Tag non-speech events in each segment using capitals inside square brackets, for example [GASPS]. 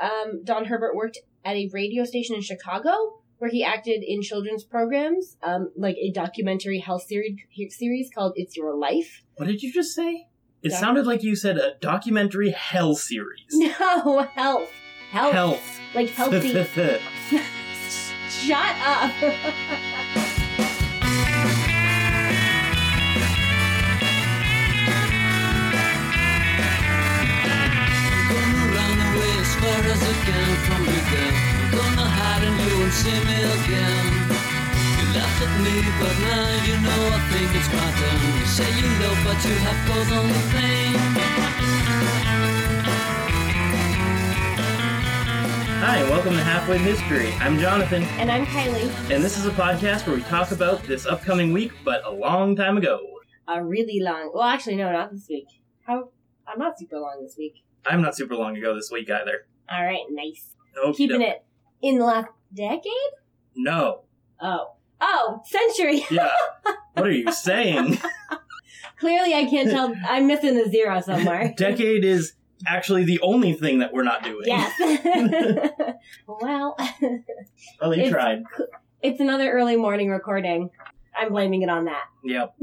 um, Don Herbert worked at a radio station in Chicago where he acted in children's programs, um, like a documentary health series series called "It's Your Life." What did you just say? It Doc- sounded like you said a documentary hell series. [LAUGHS] No, health, health, Health. like healthy. [LAUGHS] [LAUGHS] Shut up. Away as far as I can from you, girl. I'm gonna hide and you won't see me again. You laughed at me, but now you know I think it's my turn. You say you love, but you have caused only pain. Hi, welcome to Halfwit History. I'm Jonathan, and I'm Kiley. and this is a podcast where we talk about this upcoming week, but a long time ago. A really long. Well, actually, no, not this week. How? I'm not super long this week. I'm not super long ago this week either. All right, nice. Okey Keeping doke. it in the last decade. No. Oh, oh, century. Yeah. [LAUGHS] what are you saying? Clearly, I can't tell. I'm missing a zero somewhere. [LAUGHS] Decade is actually the only thing that we're not doing. yes. [LAUGHS] well, Well, you It's- tried. it's another early morning recording. I'm blaming it on that. Yep.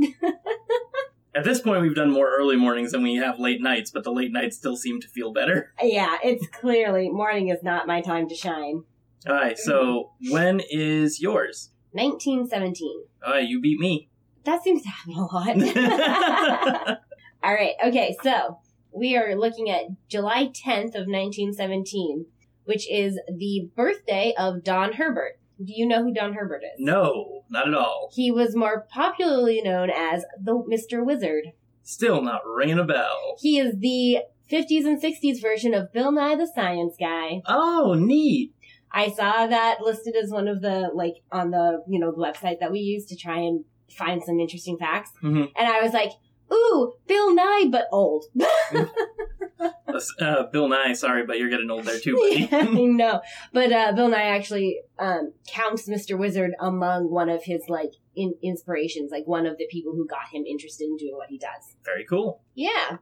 At this point, we've done more early mornings than we have late nights, but the late nights still seem to feel better. Yeah, it's clearly morning is not my time to shine. All right, so mm-hmm. when is yours? 1917. All right, you beat me. That seems to happen a lot. [LAUGHS] [LAUGHS] All right. Okay. So we are looking at July 10th of 1917, which is the birthday of Don Herbert. Do you know who Don Herbert is? no, not at all. He was more popularly known as the Mr. Wizard. Still not ringing a bell. He is the 50s and 60s version of Bill Nye the Science Guy. Oh, neat. I saw that listed as one of the like on the you know website that we use to try and find some interesting facts, Mhm. and I was like, "Ooh, Bill Nye, but old." [LAUGHS] [LAUGHS] Uh, Bill Nye, sorry, but you're getting old there too, buddy. [LAUGHS] Yeah, [LAUGHS] know. But uh, Bill Nye actually um, counts Mr. Wizard among one of his like in- inspirations, like one of the people who got him interested in doing what he does. Very cool. Yeah.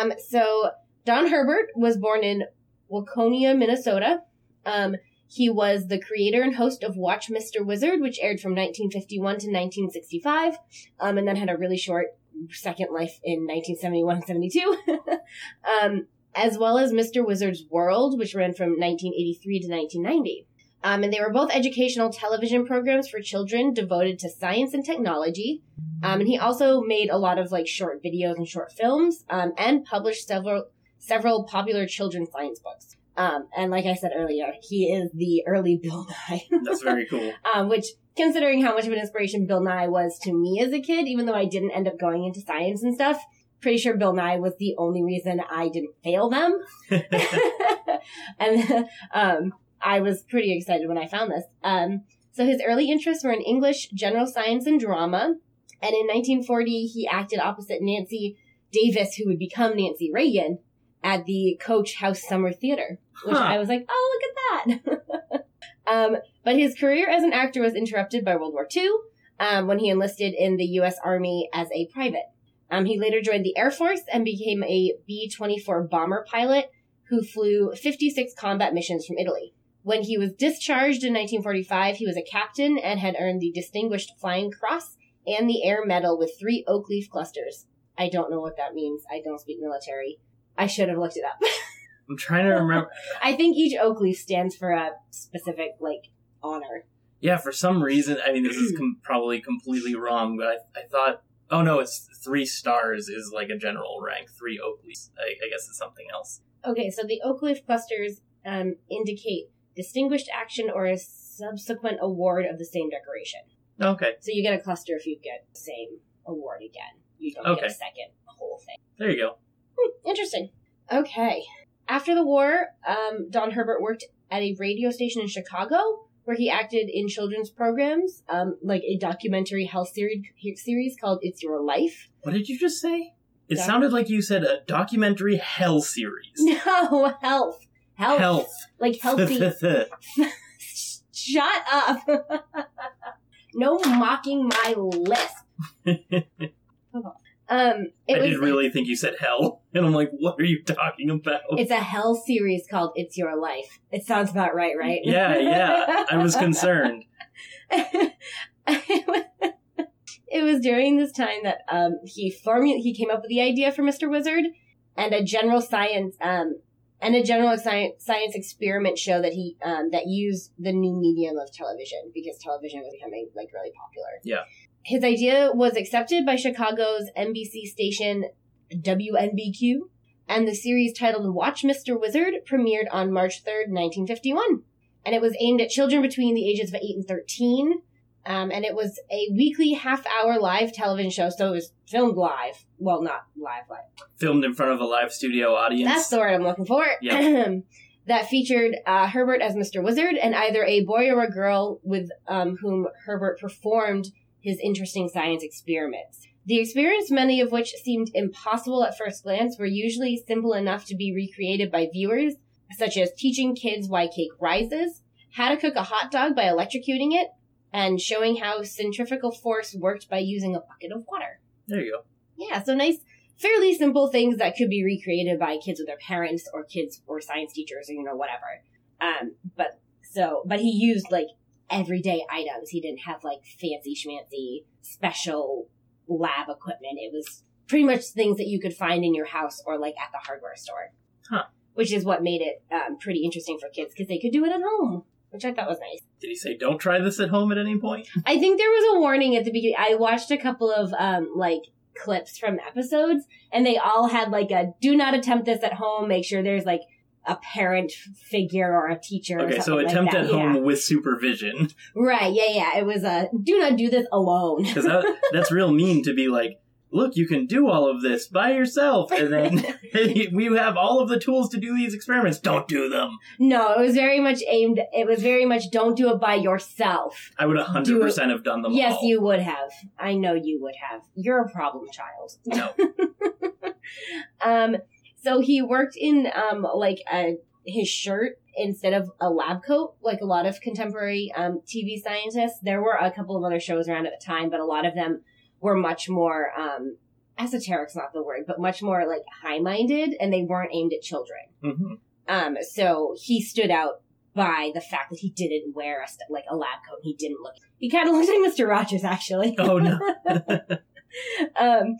Um, so Don Herbert was born in Waconia, Minnesota. Um, he was the creator and host of Watch Mr. Wizard, which aired from 1951 to 1965, um, and then had a really short second life in 1971 and 72. [LAUGHS] um, as well as Mr. Wizard's World, which ran from 1983 to 1990. Um, and they were both educational television programs for children devoted to science and technology. Um, and he also made a lot of like short videos and short films, um, and published several several popular children's science books. Um, and like I said earlier, he is the early [LAUGHS] Bill Nye, That's very cool. [LAUGHS] um, which, considering how much of an inspiration Bill Nye was to me as a kid, even though I didn't end up going into science and stuff, pretty sure Bill Nye was the only reason I didn't fail them. [LAUGHS] and um, I was pretty excited when I found this. Um, so his early interests were in English, general science, and drama. And in 1940, he acted opposite Nancy Davis, who would become Nancy Reagan, at the Coach House Summer Theater, which Huh. I was like, oh, look at that. [LAUGHS] um, but his career as an actor was interrupted by World War II um, when he enlisted in the U.S. Army as a private. Um, he later joined the Air Force and became a B 24 bomber pilot who flew 56 combat missions from Italy. When he was discharged in 1945, he was a captain and had earned the Distinguished Flying Cross and the Air Medal with three oak leaf clusters. I don't know what that means. I don't speak military. I should have looked it up. [LAUGHS] I'm trying to remember. I think each oak leaf stands for a specific, like, honor. Yeah, for some reason, I mean, this is [CLEARS THROAT] com- probably completely wrong, but I, I thought, oh no, it's three stars is like a general rank. Three Oakleys. I, I guess it's something else. Okay, so the oak leaf clusters um, indicate distinguished action or a subsequent award of the same decoration. Okay, So you get a cluster if you get the same award again. You don't Okay. get a second whole thing. there you go. Interesting. Okay. After the war, um, Don Herbert worked at a radio station in Chicago where he acted in children's programs, um, like a documentary health series, series called It's Your Life. What did you just say? It Doc- sounded like you said a documentary hell series. [LAUGHS] No, health. Health. Health. Like healthy. [LAUGHS] Shut up. [LAUGHS] no mocking my lisp. Um, it I was did really think you said hell, [LAUGHS] and I'm like, what are you talking about? it's a hell series called "It's Your Life." It sounds about right, right? yeah, yeah. I was [LAUGHS] concerned. [LAUGHS] it was during this time that um, he formu- he came up with the idea for Mr. Wizard and a general science um, and a general science science experiment show that he um, that used the new medium of television because television was becoming like really popular. Yeah. His idea was accepted by Chicago's NBC station WNBQ, and the series titled Watch Mr. Wizard premiered on March 3rd, 1951. And it was aimed at children between the ages of 8 and 13. Um, and it was a weekly half hour live television show, so it was filmed live. Well, not live, live. Filmed in front of a live studio audience. That's the word I'm looking for. Yeah. [CLEARS THROAT] that featured uh, Herbert as Mr. Wizard and either a boy or a girl with um, whom Herbert performed his interesting science experiments. The experiments, many of which seemed impossible at first glance, were usually simple enough to be recreated by viewers, such as teaching kids why cake rises, how to cook a hot dog by electrocuting it, and showing how centrifugal force worked by using a bucket of water. there you go. Yeah, so nice, fairly simple things that could be recreated by kids with their parents or kids or science teachers or you know whatever. Um, but so, but he used like everyday items. He didn't have like fancy schmancy special lab equipment. It was pretty much things that you could find in your house or like at the hardware store. Huh. Which is what made it um, pretty interesting for kids because they could do it at home, which I thought was nice. Did he say don't try this at home at any point? [LAUGHS] I think there was a warning at the beginning. I watched a couple of um like clips from episodes and they all had like a do not attempt this at home. Make sure there's like a parent figure or a teacher. Okay, so like attempt that. at home Yeah. with supervision. Right. Yeah. Yeah. It was a do not do this alone. Because that, that's real mean to be like, look, you can do all of this by yourself, and then [LAUGHS] [LAUGHS] we have all of the tools to do these experiments. Don't do them. no, it was very much aimed. It was very much don't do it by yourself. I would 100% have done them yes, all. you would have. I know you would have. You're a problem child. No. [LAUGHS] Um, so he worked in um like a his shirt instead of a lab coat, like a lot of contemporary um TV scientists. There were a couple of other shows around at the time, but a lot of them were much more um esoteric's not the word, but much more like high minded, and they weren't aimed at children. hmm Um, so he stood out by the fact that he didn't wear a st- like a lab coat. He didn't look. He kind of [LAUGHS] looked like Mister Rogers, actually. Oh, no. [LAUGHS] um,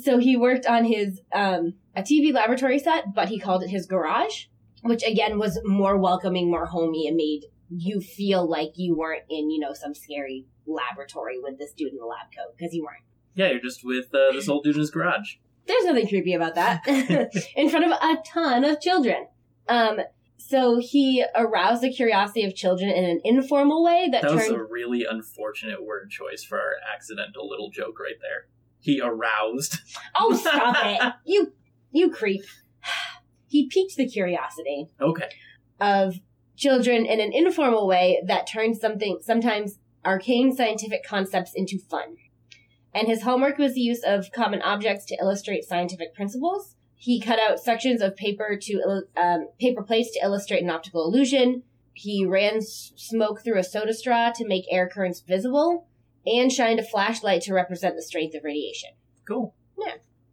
so he worked on his um, a TV laboratory set, but he called it his garage, which again was more welcoming, more homey, and made you feel like you weren't in you know some scary laboratory with this dude in the lab coat because you weren't. Yeah, you're just with uh, this old dude in his garage. There's nothing creepy about that. [LAUGHS] [LAUGHS] in front of a ton of children. Um, so he aroused the curiosity of children in an informal way that, That was a really unfortunate word choice for our accidental little joke right there. He aroused. Oh, stop it. [LAUGHS] You, you creep. [SIGHS] He piqued the curiosity Okay. of children in an informal way that turned something, sometimes arcane scientific concepts into fun. And his homework was the use of common objects to illustrate scientific principles. He cut out sections of paper to illu- um, paper plates to illustrate an optical illusion. He ran s- smoke through a soda straw to make air currents visible, and shined a flashlight to represent the strength of radiation. Cool.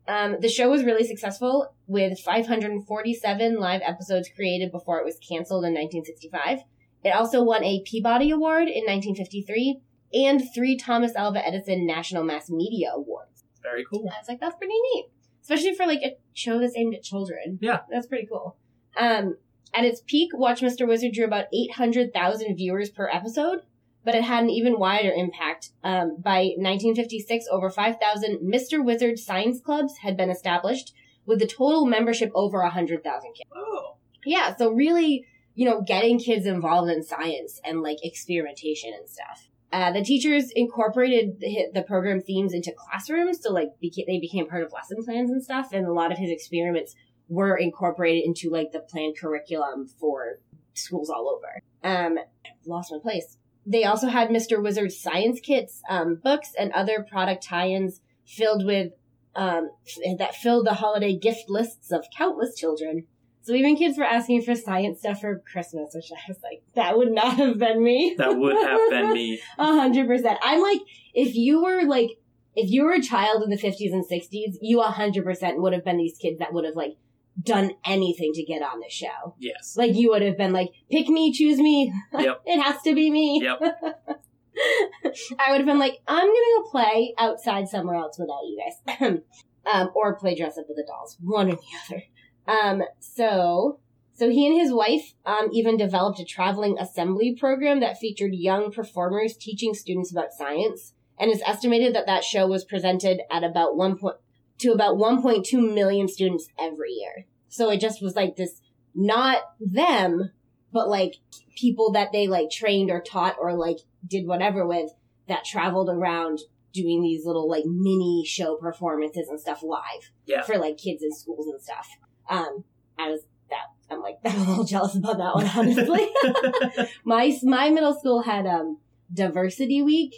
Um, the show was really successful with 547 live episodes created before it was canceled in 1965. It also won a Peabody Award in 1953 and three Thomas Alva Edison National Mass Media Awards. Very cool. I was like, that's pretty neat. Especially for like a show that's aimed at children. Yeah. That's pretty cool. Um, at its peak, Watch Mr. Wizard drew about 800,000 viewers per episode, but it had an even wider impact. Um, by 1956, over 5,000 Mr. Wizard science clubs had been established, with the total membership over 100,000 kids. Oh. Yeah, so really, you know, getting kids involved in science and like experimentation and stuff. Uh, the teachers incorporated the, the program themes into classrooms, so like beca- they became part of lesson plans and stuff. And a lot of his experiments were incorporated into like the planned curriculum for schools all over. Um, lost my place. They also had Mr. Wizard's science kits, um, books, and other product tie-ins filled with um, that filled the holiday gift lists of countless children. So even kids were asking for science stuff for Christmas, which I was like, that would not have been me. That would have been me. [LAUGHS] A hundred percent. I'm like, if you were like if you were a child in the 50s and 60s, you a 100% would have been these kids that would have like done anything to get on the show. Yes. Like you would have been like, pick me, choose me. Yep. [LAUGHS] it has to be me. Yep. [LAUGHS] I would have been like, I'm gonna go play outside somewhere else without you guys. [CLEARS THROAT] um, or play dress up with the dolls. One or the other. Um, so, so he and his wife, um, even developed a traveling assembly program that featured young performers teaching students about science. And it's estimated that that show was presented at about one point, to about 1.2 million students every year. So it just was like this, not them, but like people that they like trained or taught or like did whatever with that traveled around doing these little like mini show performances and stuff live Yeah. for like kids in schools and stuff. Um, I was that I'm like [LAUGHS] I'm a little jealous about that one honestly. [LAUGHS] my my middle school had um diversity week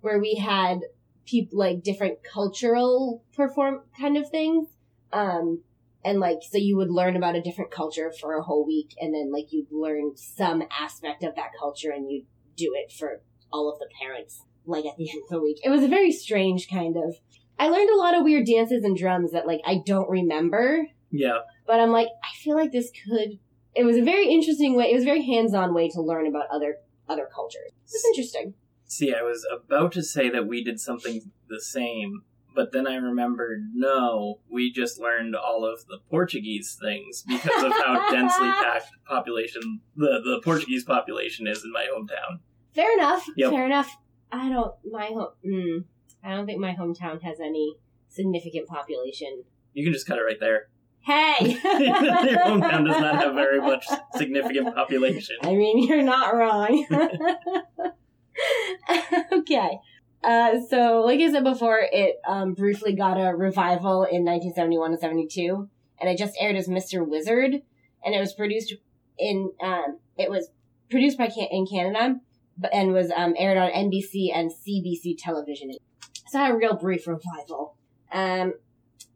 where we had people like different cultural perform kind of things. Um, and like so you would learn about a different culture for a whole week and then like you'd learn some aspect of that culture and you'd do it for all of the parents like at the end of the week. It was a very strange kind of i learned a lot of weird dances and drums that like i don't remember. Yeah. but i'm like i feel like this could it was a very interesting way it was a very hands-on way to learn about other other cultures. It was interesting. See, I was about to say that we did something the same, but then I remembered no, we just learned all of the Portuguese things because of how [LAUGHS] densely packed population the, the Portuguese population is in my hometown. fair enough Yep. fair enough i don't my home mm, i don't think my hometown has any significant population You can just cut it right there. hey [LAUGHS] Your hometown does not have very much significant population. I mean, you're not wrong. [LAUGHS] okay. Uh, so, like I said before, it um, briefly got a revival in 1971 and 72, and it just aired as Mr. Wizard, and it was produced in um, it was produced by Can- in Canada, but and was um, aired on NBC and CBC television. So, had a real brief revival. Um,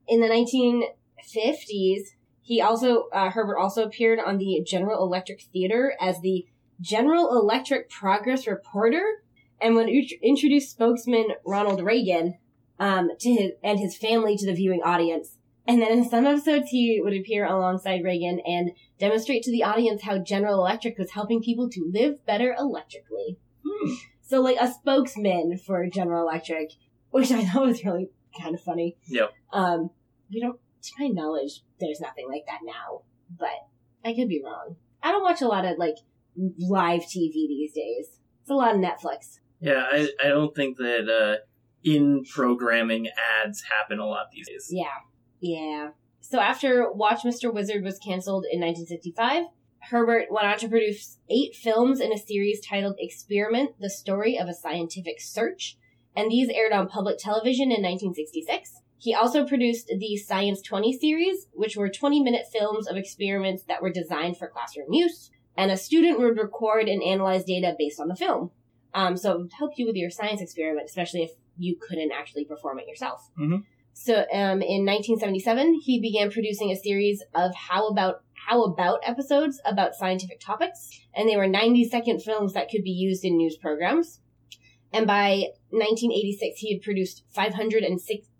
in the 1950s, he also uh, Herbert also appeared on the General Electric Theater as the General Electric Progress Reporter, and would int- introduce spokesman Ronald Reagan um, to his and his family to the viewing audience. And then in some episodes, he would appear alongside Reagan and demonstrate to the audience how General Electric was helping people to live better electrically. Hmm. So, like a spokesman for General Electric, which I thought was really kind of funny. Yep. Um, we don't, to my knowledge, there's nothing like that now, but I could be wrong. I don't watch a lot of like live TV these days. It's a lot of Netflix. Yeah, I, I don't think that uh, in programming ads happen a lot these days. Yeah. Yeah. So after Watch Mr. Wizard was canceled in 1965, Herbert went on to produce eight films in a series titled Experiment, the Story of a Scientific Search, and these aired on public television in 1966. He also produced the Science 20 series, which were 20 minute films of experiments that were designed for classroom use, and a student would record and analyze data based on the film. Um, so it would help you with your science experiment, especially if you couldn't actually perform it yourself. Mhm. So um, in 1977, he began producing a series of how about how about episodes about scientific topics, and they were 90 second films that could be used in news programs. And by 1986, he had produced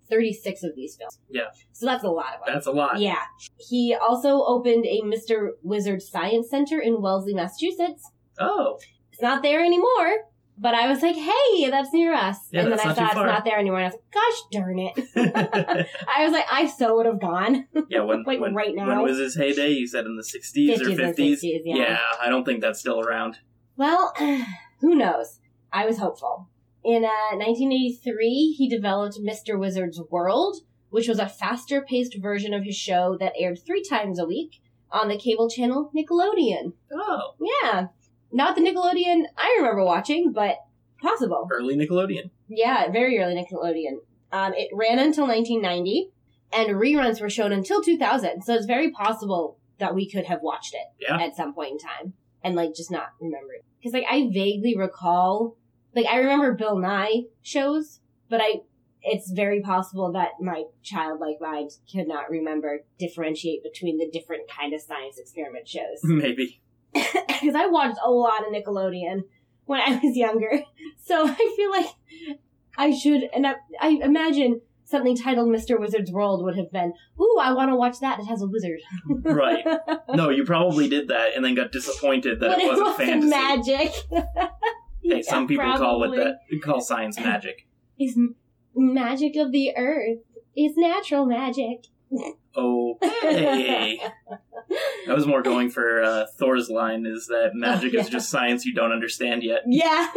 536 of these films. Yeah. So that's a lot of them. That's a lot. Yeah. He also opened a Mr. Wizard Science Center in Wellesley, Massachusetts. Oh, It's not there anymore. But I was like, hey, that's near us. Yeah, and then I saw it's not there anymore. And I was like, gosh darn it. [LAUGHS] [LAUGHS] I was like, I so would have gone. yeah. When, [LAUGHS] Like when, right now. when was his heyday? You said in the 60s or 50s and 50s? 60s, yeah. I don't think that's still around. Well, [SIGHS] who knows? I was hopeful. In uh, 1983, he developed Mr. Wizard's World, which was a faster paced version of his show that aired three times a week on the cable channel Nickelodeon. Oh, Yeah. Not the Nickelodeon I remember watching, but possible. early Nickelodeon. Yeah, very early Nickelodeon. Um, it ran until 1990, and reruns were shown until 2000. So it's very possible that we could have watched it Yeah. at some point in time and like just not remember it. Because like I vaguely recall, like I remember Bill Nye shows, but I it's very possible that my childlike mind could not remember differentiate between the different kind of science experiment shows [LAUGHS] Maybe. [LAUGHS] because I watched a lot of Nickelodeon when I was younger. [LAUGHS] So I feel like I should, and I, I imagine something titled Mr. Wizard's World would have been, ooh, I want to watch that. It has a wizard. [LAUGHS] Right. No, you probably did that and then got disappointed that it wasn't fantasy. magic. Hey, some people call it probably. that. Call science magic. It's m- magic of the earth. It's natural magic. Okay. [LAUGHS] I was more going for uh, Thor's line is that magic is yeah. just [LAUGHS] science you don't understand yet. Yeah.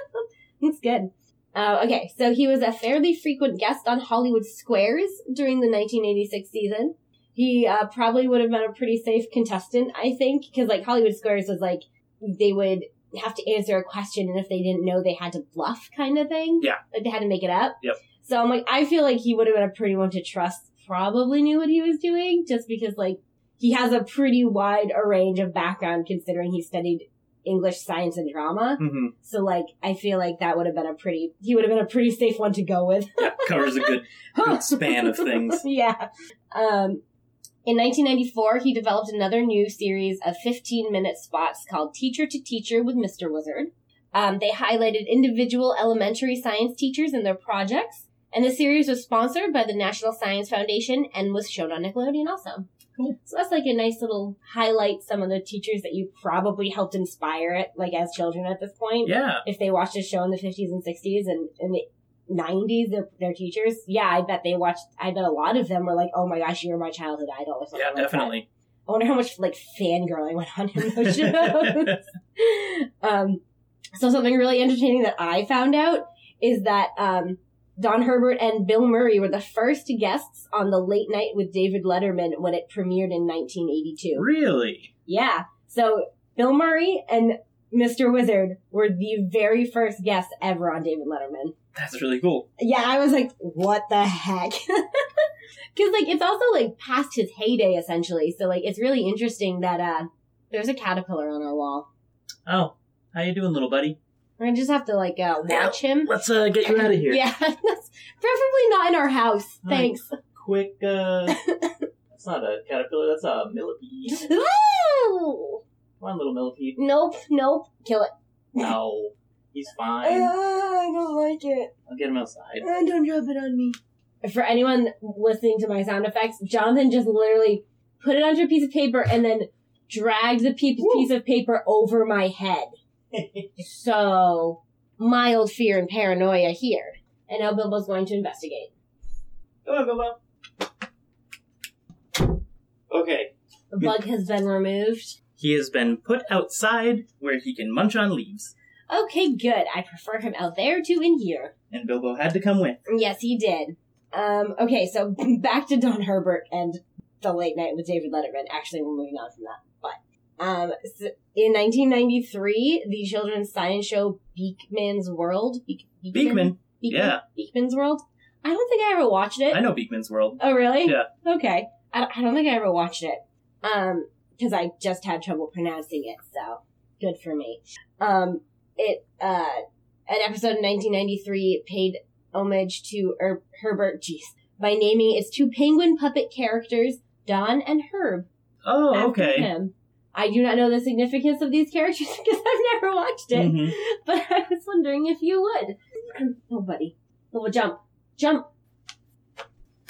[LAUGHS] That's good. Uh, okay, so he was a fairly frequent guest on Hollywood Squares during the 1986 season. He uh, probably would have been a pretty safe contestant, I think, because like Hollywood Squares was like they would have to answer a question, and if they didn't know, they had to bluff, kind of thing. Yeah. like they had to make it up. Yep. So I'm like, I feel like he would have been a pretty one to trust. Probably knew what he was doing, just because like he has a pretty wide a range of background, considering he studied English, science, and drama. hmm So like I feel like that would have been a pretty he would have been a pretty safe one to go with. [LAUGHS] Yeah, covers a good, [LAUGHS] good span of things. [LAUGHS] yeah. Um in 1994, he developed another new series of 15 minute spots called Teacher to Teacher with Mr. Wizard. Um, they highlighted individual elementary science teachers and their projects. And the series was sponsored by the National Science Foundation and was shown on Nickelodeon also. Cool. So that's like a nice little highlight some of the teachers that you probably helped inspire it, like as children at this point Yeah. if they watched a show in the 50s and 60s and in the 90s, their, their teachers, yeah, I bet they watched, I bet a lot of them were like, oh my gosh, you were my childhood idol or something Yeah, like that. definitely. I wonder how much like fangirling went on in those [LAUGHS] shows. um, so something really entertaining that I found out is that um, Don Herbert and Bill Murray were the first guests on the Late Night with David Letterman when it premiered in 1982. Really? Yeah. So Bill Murray and Mr. Wizard were the very first guests ever on David Letterman. That's really cool. Yeah, I was like, what the heck? [LAUGHS] Because like it's also like past his heyday essentially. So like it's really interesting that uh there's a caterpillar on our wall. Oh, how you doing, little buddy? We're gonna just have to like uh Yeah. watch him. Let's uh, get you [LAUGHS] out of here. Yeah, [LAUGHS] preferably not in our house. Right. Thanks. Quick, uh... [LAUGHS] that's not a caterpillar, that's a millipede. Ooh! Come on, little millipede. Nope, nope. Kill it. No. He's Uh, fine. I don't like it. I'll get him outside. Uh, don't drop it on me. For anyone listening to my sound effects, Jonathan just literally put it onto a piece of paper and then dragged the pe- piece of paper over my head. So, mild fear and paranoia here. And now Bilbo's going to investigate. Come on, Bilbo. Okay. The bug has been removed. He has been put outside where he can munch on leaves. Okay, good. I prefer him out there to in here. And Bilbo had to come with. Yes, he did. Um, okay, so [LAUGHS] back to Don Herbert and the late night with David Letterman. Actually, we're moving on from that. Um, in 1993, the children's science show Beakman's World. Beak, Beakman. Yeah. Beakman's World. I don't think I ever watched it. I know Beakman's World. Oh, really? Yeah. Okay. I, don't- I don't think I ever watched it. Um, because I just had trouble pronouncing it, so good for me. Um, it, uh, an episode in 1993 paid homage to er- Herbert, jeez, by naming its two penguin puppet characters, Don and Herb. Oh, okay. Him. I do not know the significance of these characters [LAUGHS] because I've never watched it, Mhm. but I was wondering if you would. [CLEARS THROAT] Oh, buddy. Little jump. Jump.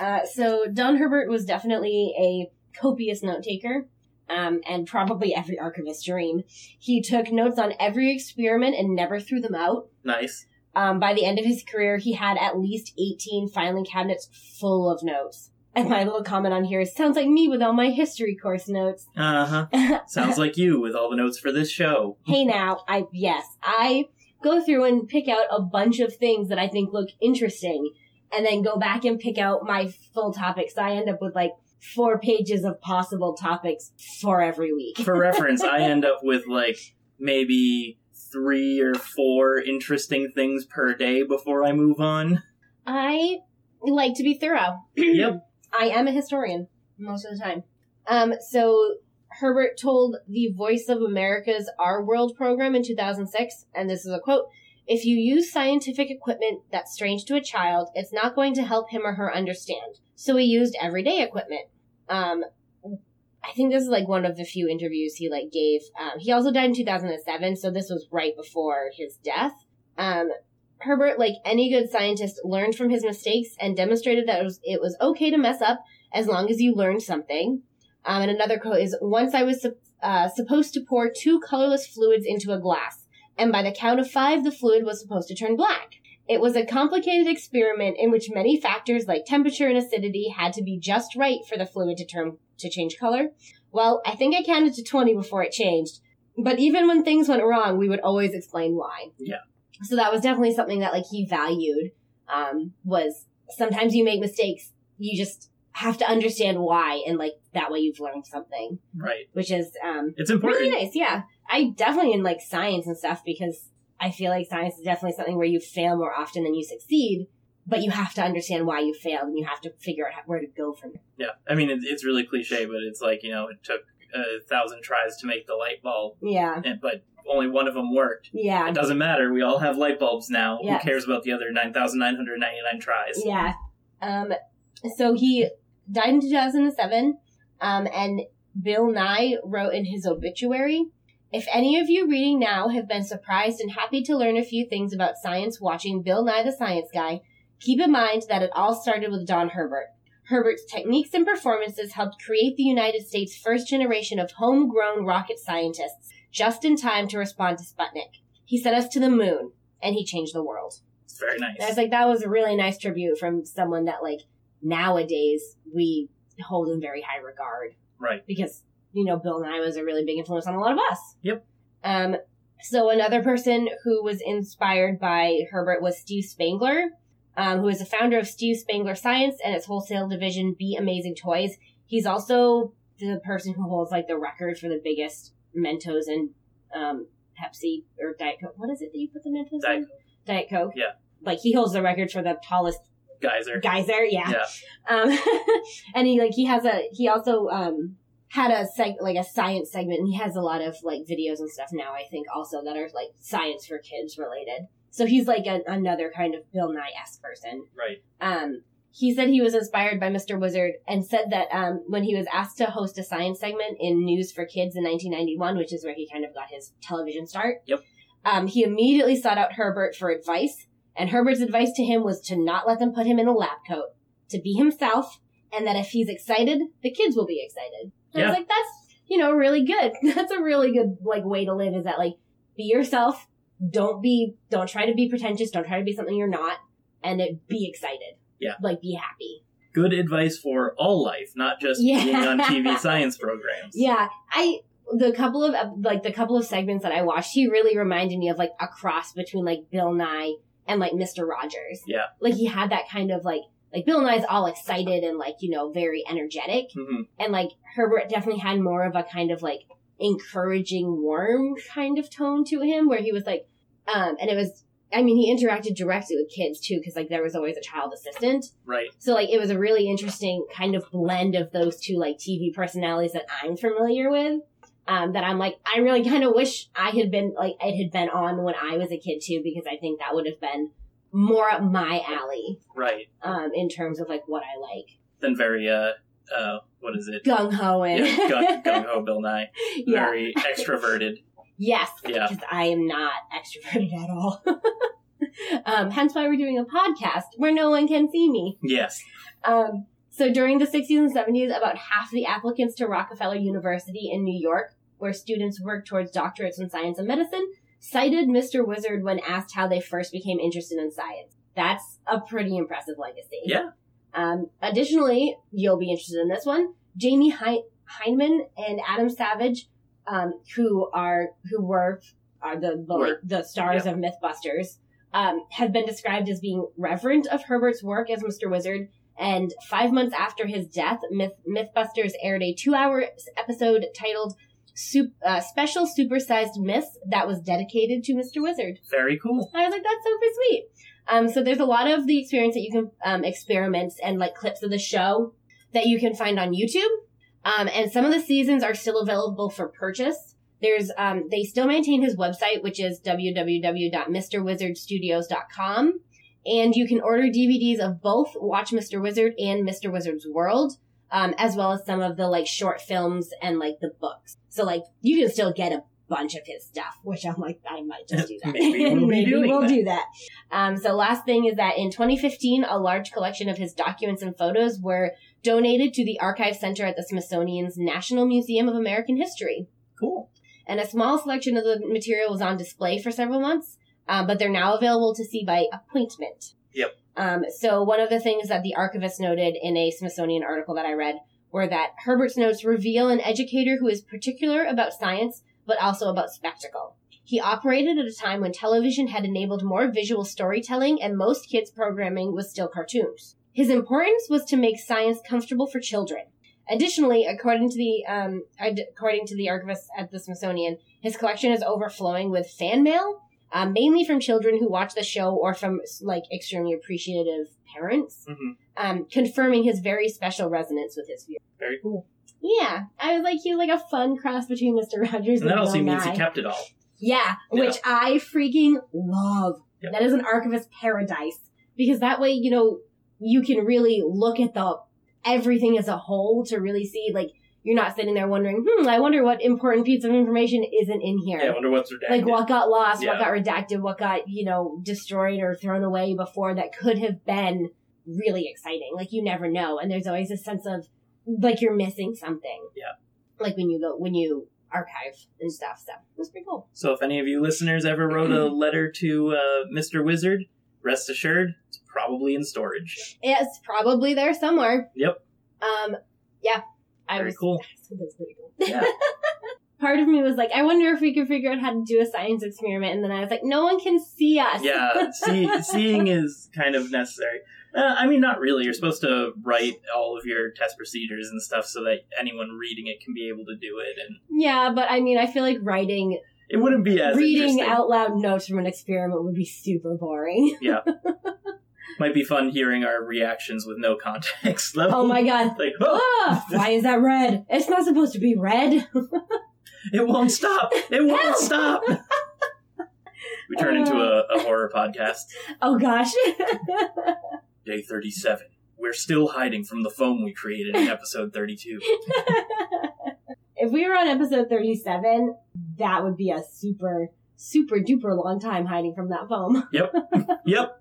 Uh, so Don Herbert was definitely a copious note taker. Um, and probably every archivist's dream. He took notes on every experiment and never threw them out. Nice. Um, by the end of his career, he had at least 18 filing cabinets full of notes. And my little comment on here is, sounds like me with all my history course notes. [LAUGHS] Uh huh. Sounds like you with all the notes for this show. hey now, I, yes, I go through and pick out a bunch of things that I think look interesting and then go back and pick out my full topics. So I end up with like four pages of possible topics for every week. For reference, I [LAUGHS] end up with like maybe three or four interesting things per day before I move on. I like to be thorough. [CLEARS THROAT] yep. I am a historian most of the time. Um, so Herbert told the Voice of America's Our World program in 2006, and this is a quote, if you use scientific equipment that's strange to a child, it's not going to help him or her understand. So he used everyday equipment. Um, I think this is like one of the few interviews he like gave. Um, he also died in 2007, so this was right before his death. Um, Herbert, like any good scientist, learned from his mistakes and demonstrated that it was, it was okay to mess up as long as you learned something. Um, and another quote is, once I was uh, supposed to pour two colorless fluids into a glass, and by the count of five, the fluid was supposed to turn black. It was a complicated experiment in which many factors like temperature and acidity had to be just right for the fluid to turn to change color. Well, I think I counted to 20 before it changed. But even when things went wrong, we would always explain why. Yeah. So that was definitely something that like he valued. Um, was sometimes you make mistakes, you just have to understand why, and like that way you've learned something, Right. which is um It's important. really nice. Yeah, I definitely in like science and stuff because I feel like science is definitely something where you fail more often than you succeed. But you have to understand why you failed, and you have to figure out how, where to go from there. Yeah. I mean, it, it's really cliche, but it's like, you know, it took a thousand tries to make the light bulb, Yeah, and- but only one of them worked. yeah, It doesn't matter. We all have light bulbs now. Yes. Who cares about the other 9,999 tries? Yeah. Um, so he died in 2007, um, and Bill Nye wrote in his obituary, if any of you reading now have been surprised and happy to learn a few things about science watching Bill Nye the Science Guy, keep in mind that it all started with Don Herbert. Herbert's techniques and performances helped create the United States' first generation of homegrown rocket scientists, just in time to respond to Sputnik. He sent us to the moon, and he changed the world. It's very nice. And I was like, that was a really nice tribute from someone that like nowadays we hold in very high regard right. because you know Bill Nye was a really big influence on a lot of us. Yep. Um. So another person who was inspired by Herbert was Steve Spangler, um, who is the founder of Steve Spangler Science and its wholesale division, Be Amazing Toys. He's also the person who holds like the record for the biggest Mentos and um, Pepsi or Diet Coke. What is it that you put the Mentos Diet in? Diet Coke. Yeah. Like he holds the record for the tallest Geyser. geyser. Yeah. Yeah. Um, [LAUGHS] and he like he has a he also um had a seg like a science segment and he has a lot of like videos and stuff now I think also that are like science for kids related. So he's like a, another kind of Bill Nye esque person. Right. Um, he said he was inspired by Mr. Wizard and said that um, when he was asked to host a science segment in News for Kids in 1991, which is where he kind of got his television start, Yep. um, he immediately sought out Herbert for advice. And Herbert's advice to him was to not let them put him in a lab coat, to be himself, and that if he's excited, the kids will be excited. And I was like, that's, you know, really good. [LAUGHS] That's a really good, like, way to live is that, like, be yourself. Don't be, don't try to be pretentious. Don't try to be something you're not. And it, be excited. Yeah. Like, be happy. Good advice for all life, not just Yeah. being on TV [LAUGHS] science programs. Yeah. I, the couple of, like, the couple of segments that I watched, he really reminded me of, like, a cross between, like, Bill Nye and, like, Mr. Rogers. Yeah. Like, he had that kind of, like, like, Bill Nye's all excited and, like, you know, very energetic. hmm and like Herbert definitely had more of a kind of like encouraging, warm kind of tone to him, where he was like, um, and it was, I mean, he interacted directly with kids too, because like there was always a child assistant, Right. so like it was a really interesting kind of blend of those two like TV personalities that I'm familiar with. Um, that I'm like, I really kind of wish I had been like it had been on when I was a kid too, because I think that would have been more up my alley, Right. um, in terms of like what I like, Then very, uh, uh, what is it? [LAUGHS] gung ho and Yeah, gung, gung ho Bill Nye. Yeah. Very extroverted. Yes, Yeah. because I am not extroverted at all. [LAUGHS] um, hence why we're doing a podcast where no one can see me. Yes. Um, so during the 60s and 70s, about half the applicants to Rockefeller University in New York, where students work towards doctorates in science and medicine, cited Mr. Wizard when asked how they first became interested in science. That's a pretty impressive legacy. Yeah. Um, additionally, you'll be interested in this one. Jamie Hein- Hyneman and Adam Savage, um, who are who were are the the, the stars of MythBusters, um, have been described as being reverent of Herbert's work as Mr. Wizard. And five months after his death, Myth, MythBusters aired a two-hour episode titled Sup- uh, "Special Supersized Myths" that was dedicated to Mr. Wizard. Very cool. I was like, that's super sweet. Um, so there's a lot of the experience that you can um, experiments and like clips of the show that you can find on YouTube. Um, and some of the seasons are still available for purchase. There's um, they still maintain his website, which is www.mrwizardstudios.com, and you can order DVDs of both Watch Mr. Wizard and Mr. Wizard's World, um, as well as some of the like short films and like the books. So like you can still get a bunch of his stuff, which I'm like, I might just [LAUGHS] do that. Maybe we'll [LAUGHS] Maybe we'll do that. Um, so last thing is that in 2015, a large collection of his documents and photos were donated to the Archive Center at the Smithsonian's National Museum of American History. Cool. And a small selection of the material was on display for several months, um, but they're now available to see by appointment. Yep. Um, so one of the things that the archivist noted in a Smithsonian article that I read were that Herbert's notes reveal an educator who is particular about science, but also about spectacle. He operated at a time when television had enabled more visual storytelling and most kids' programming was still cartoons. His importance was to make science comfortable for children. Additionally, according to the um, according to the archivist at the Smithsonian, his collection is overflowing with fan mail, um, mainly from children who watch the show or from like extremely appreciative parents, hmm um, confirming his very special resonance with his viewers. Very cool. Yeah, I was like, he's like a fun cross between Mister Rogers and, And that also means he kept it all. Yeah, Yeah. which I freaking love. Yep. That is an archivist paradise because that way, you know, you can really look at the everything as a whole to really see like you're not sitting there wondering, hmm, I wonder what important piece of information isn't in here. Yeah, I wonder what's redacted. like what got lost, what got redacted, what got, you know, destroyed or thrown away before that could have been really exciting. Like you never know. And there's always a sense of like you're missing something. Yeah. Like when you go when you archive and stuff. So it was pretty cool. So if any of you listeners ever wrote a [CLEARS THROAT] letter to uh, Mr. Wizard, rest assured, it's probably in storage. It's probably there somewhere. Yep. Um, yeah. I Very was, cool. That's pretty cool. Yeah. [LAUGHS] Part of me was like, I wonder if we could figure out how to do a science experiment. And then I was like, no one can see us. yeah, see, [LAUGHS] seeing is kind of necessary. Uh, I mean, not really. You're supposed to write all of your test procedures and stuff so that anyone reading it can be able to do it, and yeah, but I mean, I feel like writing, it wouldn't be as reading out loud notes from an experiment would be super boring. [LAUGHS] Yeah. Might be fun hearing our reactions with no context. Though. oh my god. Like, oh, Ah, why is that red? It's not supposed to be red. it won't stop! It won't stop! We turn into a, a horror podcast. [LAUGHS] oh gosh. [LAUGHS] Day 37. We're still hiding from the foam we created in episode 32. [LAUGHS] if we were on episode 37, that would be a super, super duper long time hiding from that foam. [LAUGHS] Yep. Yep.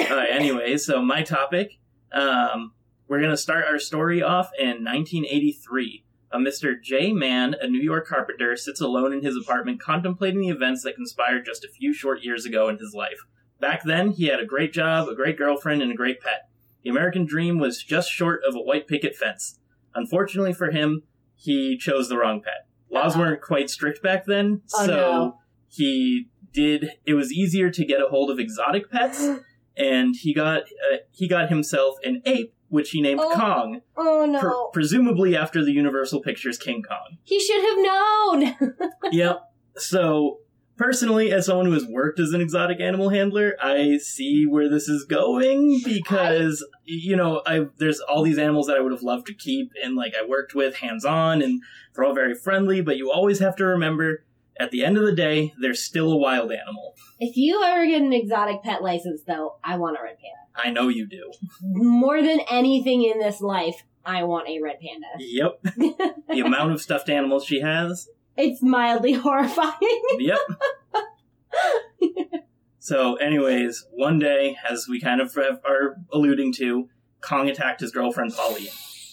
All right, anyway, so my topic. Um, we're going to start our story off in 1983. A Mr. J. Mann, a New York carpenter, sits alone in his apartment contemplating the events that conspired just a few short years ago in his life. Back then, he had a great job, a great girlfriend, and a great pet. The American dream was just short of a white picket fence. Unfortunately for him, he chose the wrong pet. Laws Uh-oh. weren't quite strict back then, Oh, so no. he did. It was easier to get a hold of exotic pets, [GASPS] and he got uh, he got himself an ape, which he named Oh, Kong, Oh no. pre- presumably after the Universal Pictures King Kong. he should have known. [LAUGHS] yep. So personally, as someone who has worked as an exotic animal handler, I see where this is going because you know I there's all these animals that I would have loved to keep and like I worked with hands on and they're all very friendly, but you always have to remember. At the end of the day, they're still a wild animal. if you ever get an exotic pet license, though, I want a red panda. I know you do. More than anything in this life, I want a red panda. Yep. [LAUGHS] the amount of stuffed animals she has. It's mildly [LAUGHS] horrifying. Yep. so, anyways, one day, as we kind of have- are alluding to, Kong attacked his girlfriend Pauline.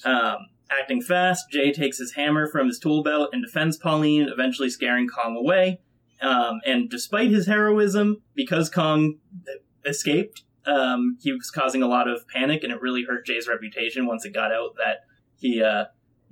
Um, acting fast, Jay takes his hammer from his tool belt and defends Pauline, eventually scaring Kong away. Um, and despite his heroism, because Kong escaped, um, he was causing a lot of panic, and it really hurt Jay's reputation once it got out that he, uh,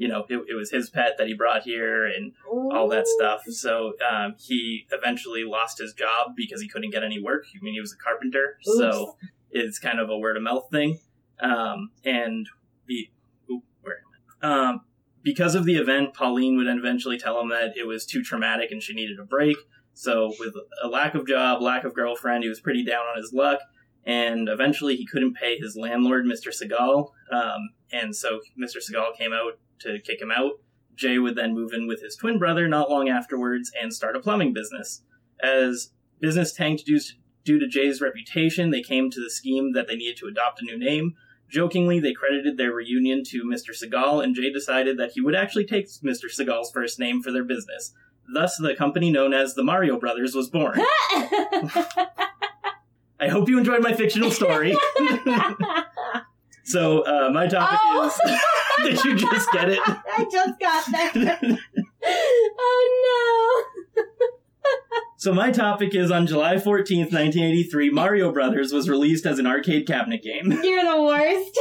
you know, it, it was his pet that he brought here, and all that stuff. So um, he eventually lost his job because he couldn't get any work. I mean, he was a carpenter, so it's kind of a word of mouth thing. Um, and the oop, where am I? Um, because of the event, Pauline would eventually tell him that it was too traumatic and she needed a break. So with a lack of job, lack of girlfriend, he was pretty down on his luck. And eventually, he couldn't pay his landlord, Mr. Segal. Um, and so Mr. Segal came out to kick him out. Jay would then move in with his twin brother not long afterwards and start a plumbing business. As business tanked due, due to Jay's reputation, they came to the scheme that they needed to adopt a new name. Jokingly, they credited their reunion to Mr. Segal, and Jay decided that he would actually take Mr. Segal's first name for their business. Thus, the company known as the Mario Brothers was born. [LAUGHS] I hope you enjoyed my fictional story. [LAUGHS] [LAUGHS] so, uh, my topic Oh. is. [LAUGHS] Did you just get it? [LAUGHS] I just got that. [LAUGHS] oh no. So my topic is on July 14th, 1983, Mario Brothers was released as an arcade cabinet game. You're the worst.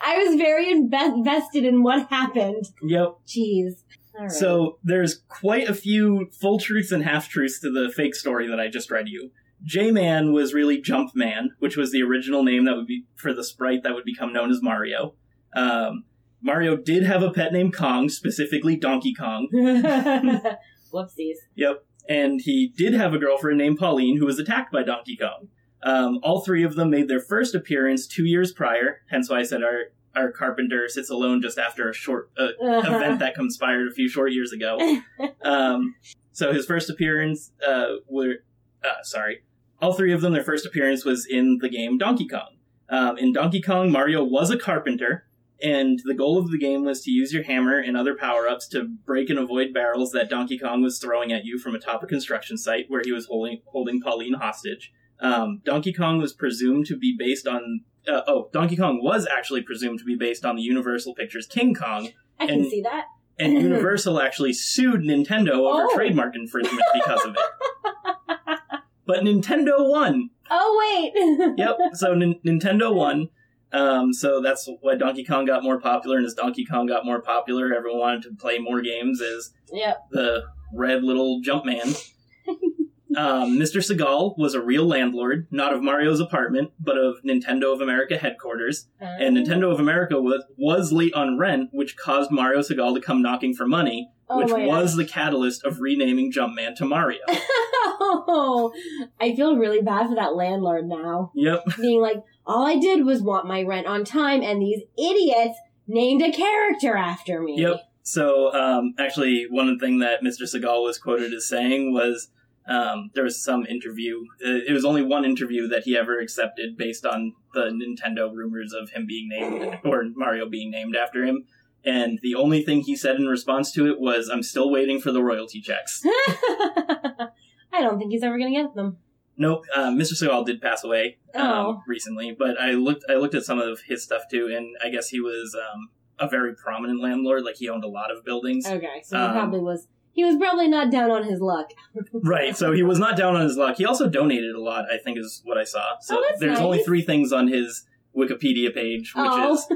I was very invested in what happened. Yep. Jeez. Right. So there's quite a few full truths and half truths to the fake story that I just read you. J-Man was really Jump Man, which was the original name that would be for the sprite that would become known as Mario. Um, Mario did have a pet named Kong, specifically Donkey Kong. [LAUGHS] Whoopsies. Yep. And he did have a girlfriend named Pauline who was attacked by Donkey Kong. Um, all three of them made their first appearance two years prior, hence why I said our, our carpenter sits alone just after a short uh, [LAUGHS] event that conspired a few short years ago. Um, so his first appearance uh, were, uh, sorry, all three of them, their first appearance was in the game Donkey Kong. Um, in Donkey Kong, Mario was a carpenter, and the goal of the game was to use your hammer and other power ups to break and avoid barrels that Donkey Kong was throwing at you from atop a construction site where he was holding, holding Pauline hostage. Um, Donkey Kong was presumed to be based on. Uh, oh, Donkey Kong was actually presumed to be based on the Universal Pictures King Kong, I can and- see that. and [LAUGHS] Universal actually sued Nintendo over Oh. trademark infringement because of it. [LAUGHS] But Nintendo won. Oh wait. [LAUGHS] Yep. So Nin- Nintendo won. Um, so that's why Donkey Kong got more popular, and as Donkey Kong got more popular, everyone wanted to play more games as yep. the red little Jumpman. [LAUGHS] Um, Mr. Segale was a real landlord, not of Mario's apartment, but of Nintendo of America headquarters. And Nintendo of America was, was late on rent, which caused Mario Segale to come knocking for money, Oh which was the catalyst of renaming Jumpman to Mario. [LAUGHS] Oh, I feel really bad for that landlord now. yep. Being like, all I did was want my rent on time, and these idiots named a character after me. Yep. So, um, actually, one thing that Mr. Segale was quoted as saying was um, there was some interview. uh, It was only one interview that he ever accepted based on the Nintendo rumors of him being named, or Mario being named after him. And the only thing he said in response to it was, I'm still waiting for the royalty checks. [LAUGHS] I don't think he's ever gonna get them. Nope, um, Mr. Segale did pass away um, Oh. recently, but I looked I looked at some of his stuff too, and I guess he was um, a very prominent landlord. Like he owned a lot of buildings. Okay, so he Um, probably was. He was probably not down on his luck. [LAUGHS] Right, so he was not down on his luck. He also donated a lot, I think, is what I saw. So Oh, there's only three things on his Wikipedia page, which Oh. is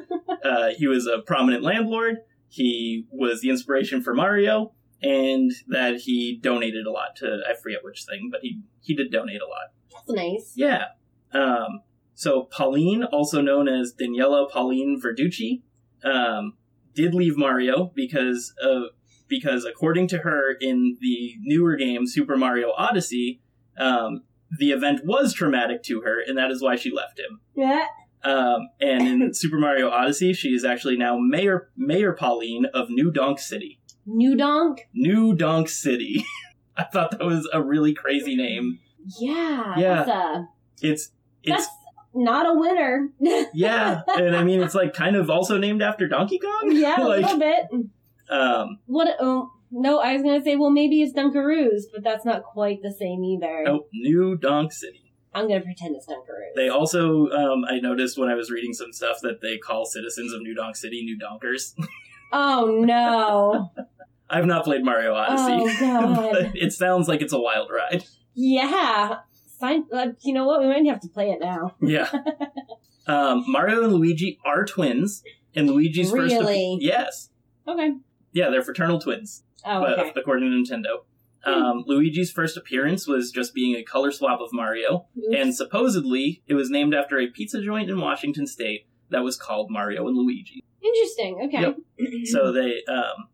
uh, he was a prominent landlord, he was the inspiration for Mario, and that he donated a lot to I forget which thing, but he he did donate a lot. That's nice. Yeah. Um, so Pauline, also known as Daniela Pauline Verducci, um, did leave Mario because of because according to her in the newer game Super Mario Odyssey, um, the event was traumatic to her, and that is why she left him. Yeah. Um, and in Super Mario Odyssey, she is actually now Mayor Mayor Pauline of New Donk City. New Donk. New Donk City. [LAUGHS] I thought that was a really crazy name. Yeah. Yeah. A, It's it's that's not a winner. [LAUGHS] Yeah, and I mean it's like kind of also named after Donkey Kong. yeah, [LAUGHS] a little bit. um, What? Oh, no, I was gonna say, well, maybe it's Dunkaroos, but that's not quite the same either. oh, New Donk City. I'm gonna pretend it's Dunkaroos. They also, um, I noticed when I was reading some stuff that they call citizens of New Donk City New Donkers. oh no! I've not played Mario Odyssey, Oh, [LAUGHS] God. but it sounds like it's a wild ride. yeah. Fine. Uh, you know what? We might have to play it now. Yeah. [LAUGHS] um, Mario and Luigi are twins, and Luigi's first. Really? yes. Okay. Yeah, they're fraternal twins. Oh, but okay. according to Nintendo. Um, Luigi's first appearance was just being a color swap of Mario, Oops. and supposedly it was named after a pizza joint in Washington State that was called Mario and Luigi. Interesting. Okay. Yep. [CLEARS THROAT] So they, um,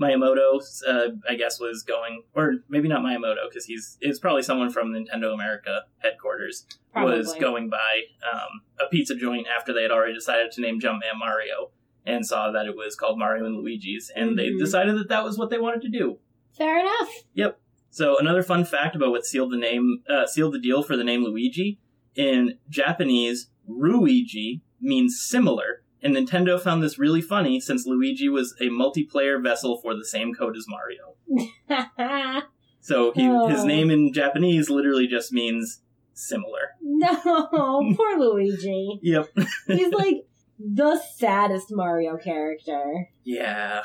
Miyamoto, uh, I guess, was going, or maybe not Miyamoto, because he's it's probably someone from Nintendo America headquarters was going by um, a pizza joint after they had already decided to name Jumpman Mario, and saw that it was called Mario and Luigi's, and they Mhm. decided that that was what they wanted to do. Fair enough. Yep. So another fun fact about what sealed the name, uh, sealed the deal for the name Luigi in Japanese, Ruigi means similar, And Nintendo found this really funny since Luigi was a multiplayer vessel for the same code as Mario. [LAUGHS] So he, his Oh. name in Japanese literally just means similar. no, [LAUGHS] poor Luigi. Yep. He's [LAUGHS] like the saddest Mario character. Yeah.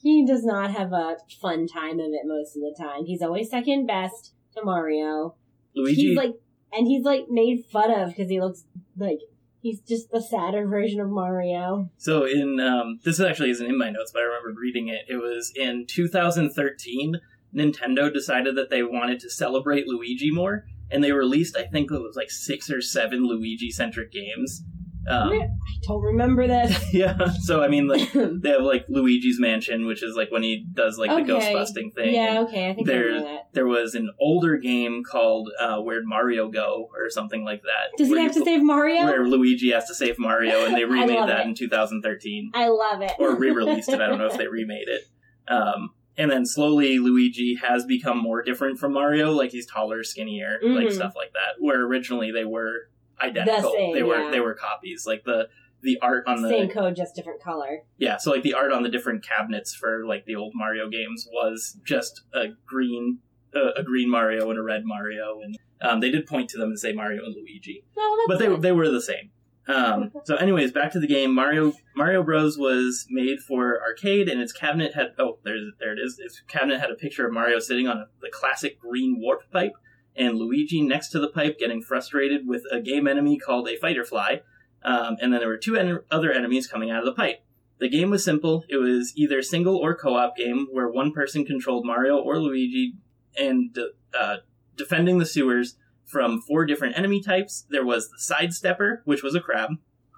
He does not have a fun time of it most of the time. He's always second best to Mario. Luigi. He's like, and he's like made fun of because he looks like he's just the sadder version of Mario. so in um, this actually isn't in my notes, but I remembered reading it. It was in 2013. Nintendo decided that they wanted to celebrate Luigi more, and they released I think it was like six or seven Luigi centric games. Um, I don't remember this. [LAUGHS] yeah. So I mean, like [LAUGHS] they have like Luigi's Mansion, which is like when he does like the Okay. ghost busting thing. yeah, okay, I think I There- know that. There was an older game called uh, Where'd Mario Go or something like that. Does he where have you- to save Mario? Where Luigi has to save Mario, and they [LAUGHS] I remade that it. in 2013, I love it. or re-released it. I don't know if they remade it. Um, and then slowly, Luigi has become more different from Mario. Like he's taller, skinnier, like Mhm. stuff like that. Where originally they were identical. same, they were yeah. they were copies. Like the the art on the Same code, just different color. yeah, so like the art on the different cabinets for like the old Mario games was just a green, uh, a green Mario and a red Mario, and um, they did point to them and say Mario and Luigi, Oh, but they nice. they were the same. Um, [LAUGHS] so, anyways, back to the game. Mario Mario Bros was made for arcade, and its cabinet had oh there's there it is. Its cabinet had a picture of Mario sitting on the classic green warp pipe, and Luigi next to the pipe getting frustrated with a game enemy called a fighter fly. Um, and then there were two en- other enemies coming out of the pipe. The game was simple. It was either single or co-op game where one person controlled Mario or Luigi and uh, defending the sewers from four different enemy types. There was the sidestepper, which was a crab,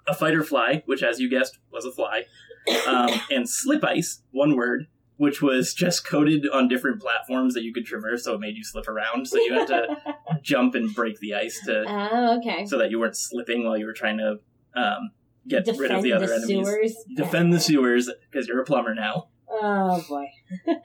a fighter fly, which, as you guessed, was a fly, [COUGHS] um, and slip ice, one word, which was just coded on different platforms that you could traverse, so it made you slip around. So you had to [LAUGHS] jump and break the ice to oh, okay. so that you weren't slipping while you were trying to um, get Defend rid of the other enemies. sewers. Defend the sewers because you're a plumber now. Oh boy. [LAUGHS]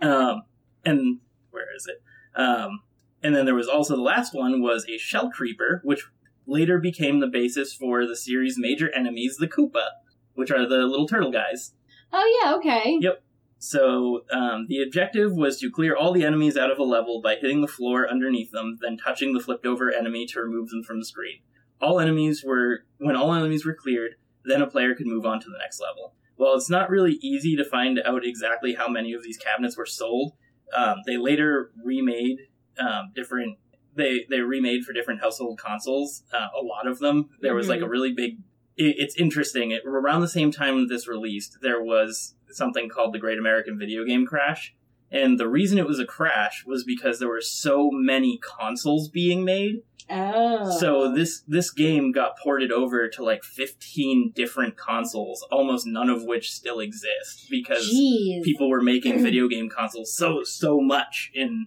Um, and where is it? Um, and then there was also the last one was a shell creeper, which later became the basis for the series' major enemies, the Koopa, which are the little turtle guys. Oh yeah, okay. Yep. So um, the objective was to clear all the enemies out of a level by hitting the floor underneath them, then touching the flipped over enemy to remove them from the screen. All enemies were when all enemies were cleared, then a player could move on to the next level. While it's not really easy to find out exactly how many of these cabinets were sold, um, they later remade um, different. They they remade for different household consoles. Uh, a lot of them. There was like a really big. It, it's interesting. It, around the same time this released, there was something called the Great American Video Game Crash, and the reason it was a crash was because there were so many consoles being made. Oh. So this this game got ported over to like 15 different consoles, almost none of which still exist because Jeez. people were making [CLEARS THROAT] video game consoles so so much in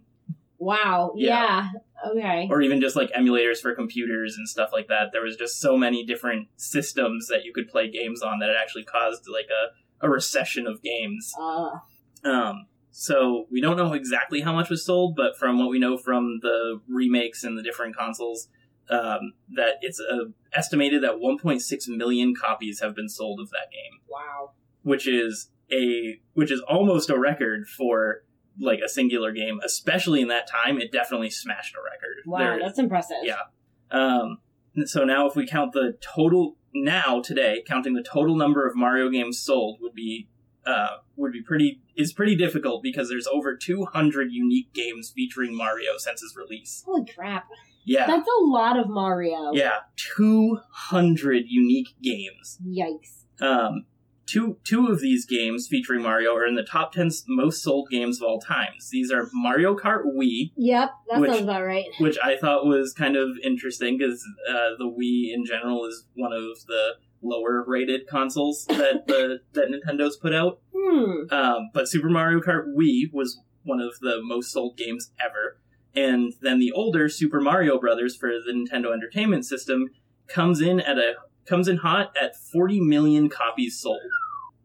Wow. Yeah. Okay. or even just like emulators for computers and stuff like that. There was just so many different systems that you could play games on that it actually caused like a, a recession of games. Uh, Um, so we don't know exactly how much was sold, but from what we know from the remakes and the different consoles, um, that it's uh, estimated that 1.6 million copies have been sold of that game, wow. which is a which is almost a record for like a singular game, especially in that time. It definitely smashed a record. Wow, There- that's impressive. Yeah. Um, so now, if we count the total now today, counting the total number of Mario games sold would be uh, would be pretty is pretty difficult because there's over 200 unique games featuring Mario since his release. Holy crap. Yeah, That's a lot of Mario. yeah, 200 unique games. Yikes. Um, two two of these games featuring Mario are in the top 10 most sold games of all times. These are Mario Kart Wii, Yep, that Which- sounds about right. which I thought was kind of interesting because uh, the Wii in general is one of the lower rated consoles that [LAUGHS] the that Nintendo's put out. Hmm. Um, but Super Mario Kart Wii was one of the most sold games ever, and then the older Super Mario Brothers for the Nintendo Entertainment System comes in at a comes in hot at 40 million copies sold.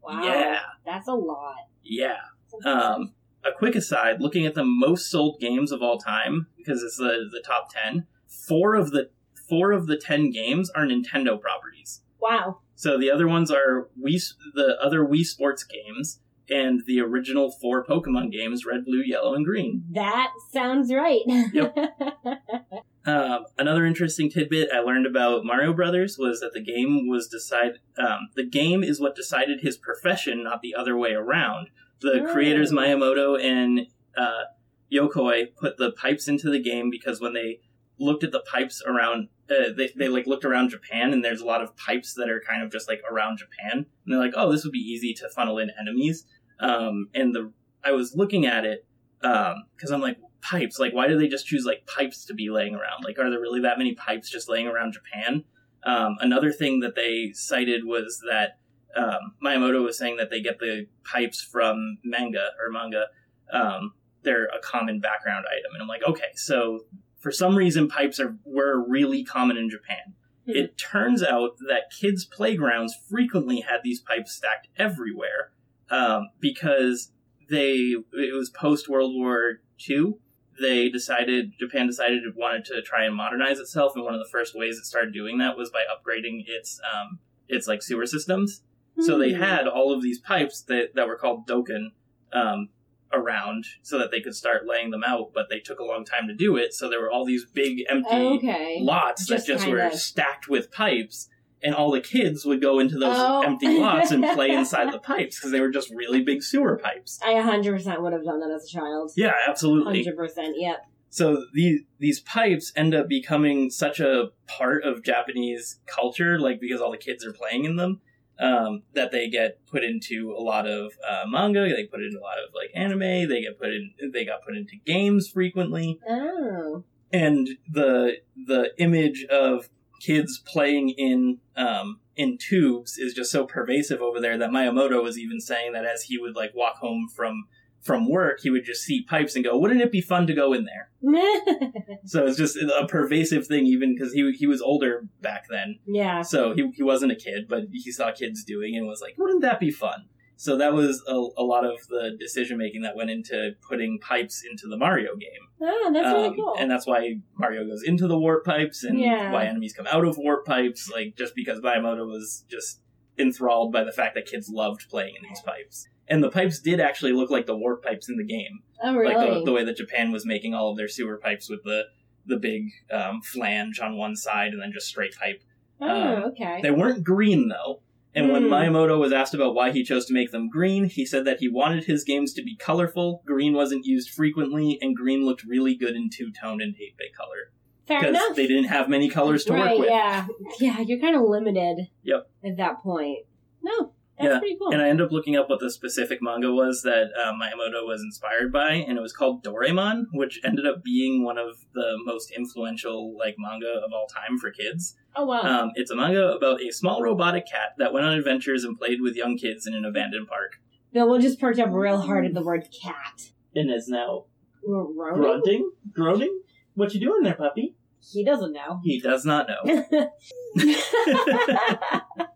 Wow. Yeah. That's a lot. Yeah. Um, a quick aside: looking at the most sold games of all time, because it's the the top ten. Four of the four of the ten games are Nintendo properties. wow. So the other ones are Wii, the other Wii Sports games and the original four Pokemon games: Red, Blue, Yellow, and Green. That sounds right. Yep. [LAUGHS] Um, another interesting tidbit I learned about Mario Brothers was that the game was decide. Um, the game is what decided his profession, not the other way around. The Oh. creators Miyamoto and uh, Yokoi put the pipes into the game because when they looked at the pipes around, uh, they they like looked around Japan and there's a lot of pipes that are kind of just like around Japan, and they're like, oh, this would be easy to funnel in enemies. Um, and the I was looking at it because I'm like pipes. Like, why do they just choose like pipes to be laying around? Like, are there really that many pipes just laying around Japan? Um, another thing that they cited was that um, Miyamoto was saying that they get the pipes from manga or manga. Um, they're a common background item, and I'm like, okay, so for some reason, pipes are were really common in Japan. Mhm. It turns out that kids' playgrounds frequently had these pipes stacked everywhere um, because they it was post World War II. They decided Japan decided it wanted to try and modernize itself, and one of the first ways it started doing that was by upgrading its um, its like sewer systems. So they Hmm. had all of these pipes that, that were called doken um, around so that they could start laying them out, but they took a long time to do it. So there were all these big empty Okay. lots Just that just were of- stacked with pipes, and all the kids would go into those Oh. empty lots and play [LAUGHS] inside the pipes because they were just really big sewer pipes. I 100% would have done that as a child. Yeah, absolutely. 100%, yep. So these these pipes end up becoming such a part of Japanese culture, like because all the kids are playing in them, um, that they get put into a lot of uh, manga. They put into a lot of like anime. They get put in. They got put into games frequently, Oh. and the the image of kids playing in um, in tubes is just so pervasive over there that Miyamoto was even saying that as he would like walk home from from work, he would just see pipes and go, "Wouldn't it be fun to go in there?" [LAUGHS] So it's just a pervasive thing, even because he he was older back then, yeah. so he he wasn't a kid, but he saw kids doing and was like, "Wouldn't that be fun?" So that was a, a lot of the decision making that went into putting pipes into the Mario game, Oh, that's really Um, cool. and that's why Mario goes into the warp pipes and Yeah. why enemies come out of warp pipes, like just because Miyamoto was just enthralled by the fact that kids loved playing in these pipes. And the pipes did actually look like the warp pipes in the game oh, really? like the, the way that Japan was making all of their sewer pipes with the the big um, flange on one side and then just straight pipe. oh, um, okay. They weren't green though. And when Hmm. Miyamoto was asked about why he chose to make them green, he said that he wanted his games to be colorful. Green wasn't used frequently, and green looked really good in two tone and eight bit color Fair because they didn't have many colors to right, work with. yeah. Yeah, you're kind of limited. Yep. At that point. No, that's Yeah, pretty cool. And I ended up looking up what the specific manga was that uh, Miyamoto was inspired by, and it was called Doraemon, which ended up being one of the most influential like manga of all time for kids. oh, wow. Um, it's a manga about a small robotic cat that went on adventures and played with young kids in an abandoned park, Bill will just perk up real hard at the word cat. and is now Groaning? grunting, groaning. What you doing there, puppy? He doesn't know. He does not know. [LAUGHS] [LAUGHS]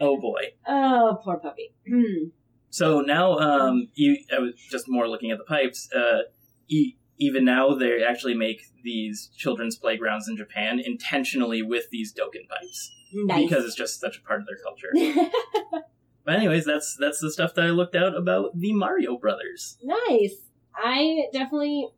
oh boy. oh, poor puppy. Hmm. So now, um, you, I was just more looking at the pipes. Uh, e- even now, they actually make these children's playgrounds in Japan intentionally with these doken pipes nice. because it's just such a part of their culture. [LAUGHS] but anyways, that's that's the stuff that I looked out about the Mario Brothers. nice. I definitely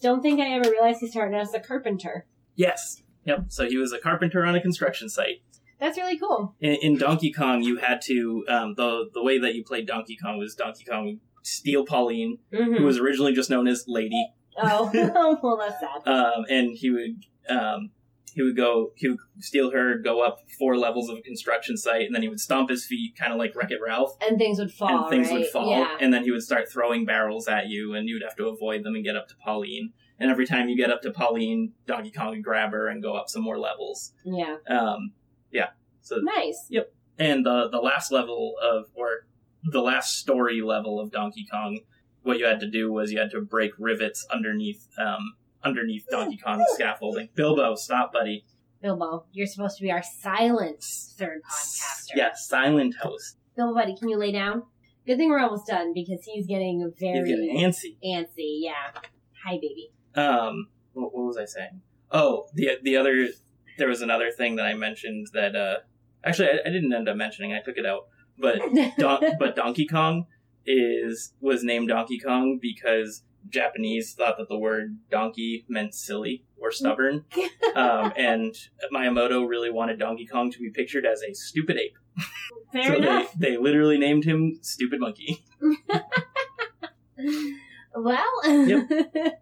don't think I ever realized he started as a carpenter. Yes. Yep. So he was a carpenter on a construction site. That's really cool. In, in Donkey Kong, you had to um, the the way that you played Donkey Kong was Donkey Kong steal Pauline, Mm-hmm. who was originally just known as Lady, Oh, [LAUGHS] [LAUGHS] well, that's sad. um, and he would um, he would go he would steal her, go up four levels of a construction site, and then he would stomp his feet, kind of like Wreck It Ralph, And things would fall. and things right? would fall, Yeah. and then he would start throwing barrels at you, and you would have to avoid them and get up to Pauline. And every time you get up to Pauline, Donkey Kong would grab her and go up some more levels. Yeah. Um, yeah, so Nice. Yep. And the the last level of or the last story level of Donkey Kong, what you had to do was you had to break rivets underneath um underneath Donkey Kong's [LAUGHS] scaffolding. Bilbo, stop, buddy. Bilbo, you're supposed to be our silent third podcaster. Yeah, silent host. Bilbo, buddy, can you lay down? Good thing we're almost done because he's getting very He's getting antsy. antsy. Yeah. Hi, baby. Um, what, what was I saying? Oh, the the other there was another thing that I mentioned that uh Actually, I, I didn't end up mentioning. I took it out, but [LAUGHS] Don- but Donkey Kong is was named Donkey Kong because Japanese thought that the word donkey meant silly or stubborn, [LAUGHS] um, and Miyamoto really wanted Donkey Kong to be pictured as a stupid ape. Fair so enough. they they literally named him Stupid Monkey. [LAUGHS] Well. Yep. Okay,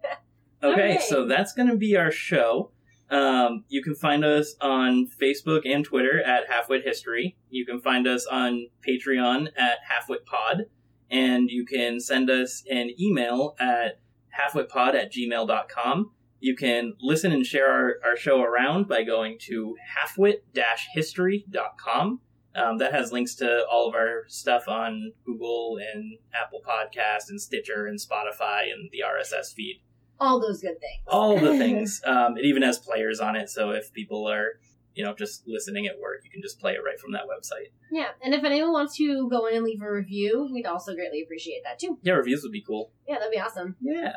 Okay. so that's going to be our show. Um, you can find us on Facebook and Twitter at Halfwit History. You can find us on Patreon at Halfwit Pod. And you can send us an email at halfwitpod at gmail.com. You can listen and share our, our show around by going to halfwit-history.com. Um, that has links to all of our stuff on Google and Apple Podcast and Stitcher and Spotify and the RSS feed All those good things. all the [LAUGHS] things. Um, it even has players on it, so if people are, you know, just listening at work, you can just play it right from that website. Yeah, and if anyone wants to go in and leave a review, we'd also greatly appreciate that too. Yeah, reviews would be cool. Yeah, that'd be awesome. Yeah.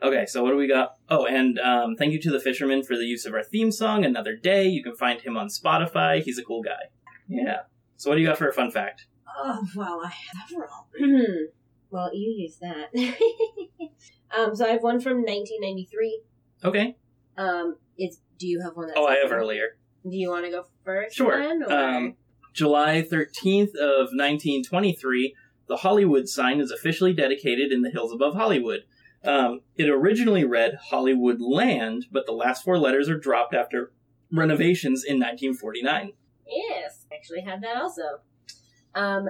Okay, so what do we got? Oh, and um, thank you to the fisherman for the use of our theme song, Another Day. You can find him on Spotify. He's a cool guy. Yeah. So what do you got for a fun fact? Oh, well, I have several. [CLEARS THROAT] well, you use that. [LAUGHS] um, so I have one from 1993. Okay. Um, it's do you have one? That's Oh, I have earlier. Do you want to go first? Sure. Then, or? Um, July 13th of 1923, the Hollywood sign is officially dedicated in the hills above Hollywood. Um, it originally read Hollywood Land, but the last four letters are dropped after renovations in 1949. yes, actually had that also. Um,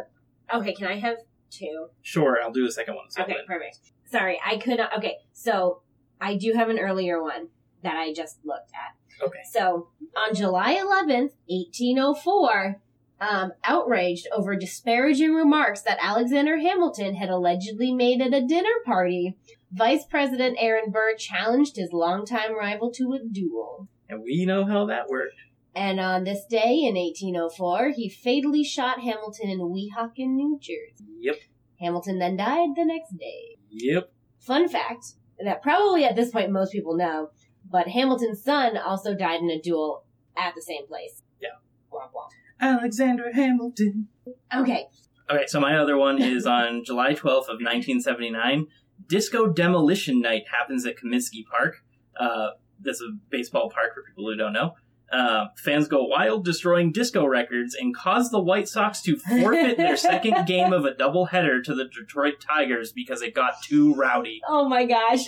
okay, can I have two? Sure, I'll do the second one. Okay, perfect. Sorry, I could not. Okay, so I do have an earlier one that I just looked at. Okay. So on July 11th, 1804, um, outraged over disparaging remarks that Alexander Hamilton had allegedly made at a dinner party, Vice President Aaron Burr challenged his longtime rival to a duel. And we know how that worked. And on this day in 1804, he fatally shot Hamilton in Weehawken, New Jersey. Yep. Hamilton then died the next day. Yep. Fun fact that probably at this point most people know, but Hamilton's son also died in a duel at the same place. Yeah. Womp womp. Alexander Hamilton. Okay. Okay, so my other one is [LAUGHS] on July 12th of 1979. Disco Demolition Night happens at Comiskey Park. Uh, that's a baseball park for people who don't know. Uh, fans go wild, destroying disco records, and cause the White Sox to forfeit their [LAUGHS] second game of a doubleheader to the Detroit Tigers because it got too rowdy. Oh my gosh.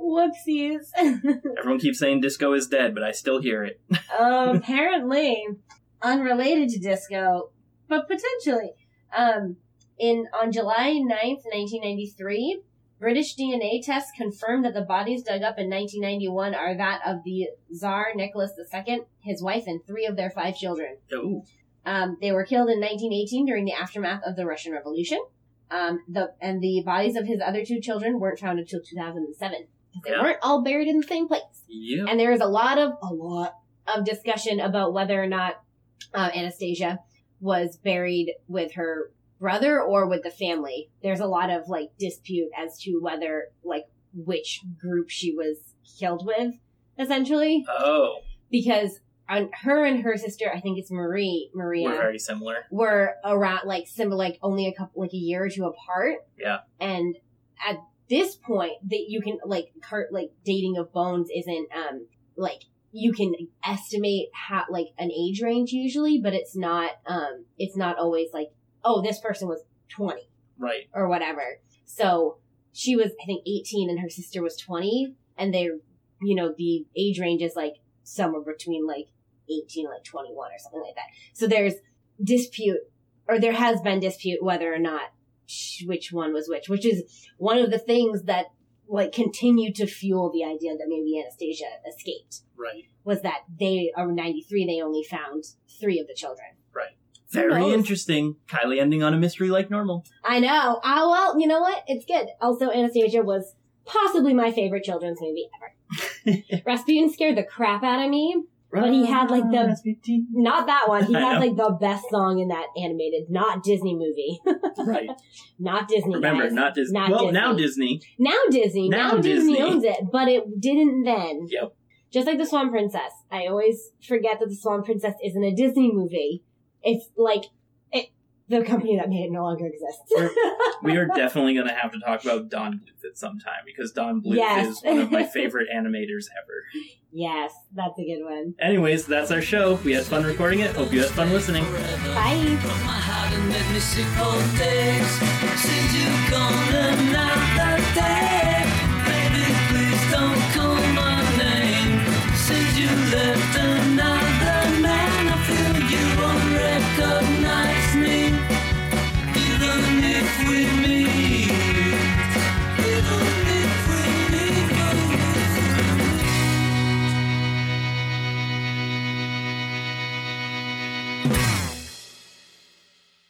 Whoopsies. Everyone keeps saying disco is dead, but I still hear it. apparently unrelated to disco, but potentially. Um, in on July 9th, 1993, British DNA tests confirmed that the bodies dug up in 1991 are that of the Tsar Nicholas II, his wife, and three of their five children. Ooh, Um, they were killed in 1918 during the aftermath of the Russian Revolution. Um, the and the bodies of his other two children weren't found until 2007. They Yeah. weren't all buried in the same place. yep. And there is a lot of a lot of discussion about whether or not uh, Anastasia was buried with her brother or with the family. There's a lot of like dispute as to whether like which group she was killed with, essentially, Oh, because on her and her sister, I think it's Marie Maria we're very similar. were around like similar like only a couple like a year or two apart Yeah. and at this point that you can like cart like dating of bones isn't um like you can estimate how like an age range usually but it's not um it's not always like oh this person was 20 Right. or whatever. So she was i think 18 and her sister was 20 and they're you know the age range is like somewhere between like 18 like 21 or something like that. So there's dispute or there has been dispute whether or not which one was which which is one of the things that like continued to fuel the idea that maybe anastasia escaped Right. was that they are 93 they only found three of the children Very knows? interesting. Kiley ending on a mystery like normal. I know. Ah, well, you know what? It's good. Also, Anastasia was possibly my favorite children's movie ever. [LAUGHS] Rasputin scared the crap out of me. But he had, like, the- Rasputin. Not that one. He had like the best song in that animated, not Disney movie. [LAUGHS] right. not Disney. Remember, guys. not Disney. Not well, Disney. now Disney. now Disney. Now Now, Disney. Disney. owns it, but it didn't then. Yep. just like the Swan Princess. I always forget that the Swan Princess isn't a Disney movie. It's like it, the company that made it no longer exists. We're, [LAUGHS] definitely going to have to talk about Don Bluth at some time because Don Bluth yes. is one of my [LAUGHS] favorite animators ever. Yes, that's a good one. Anyways, that's our show. We had fun recording it. Hope you had fun listening. Bye. Please don't call my name. Since you left recognize me, even if we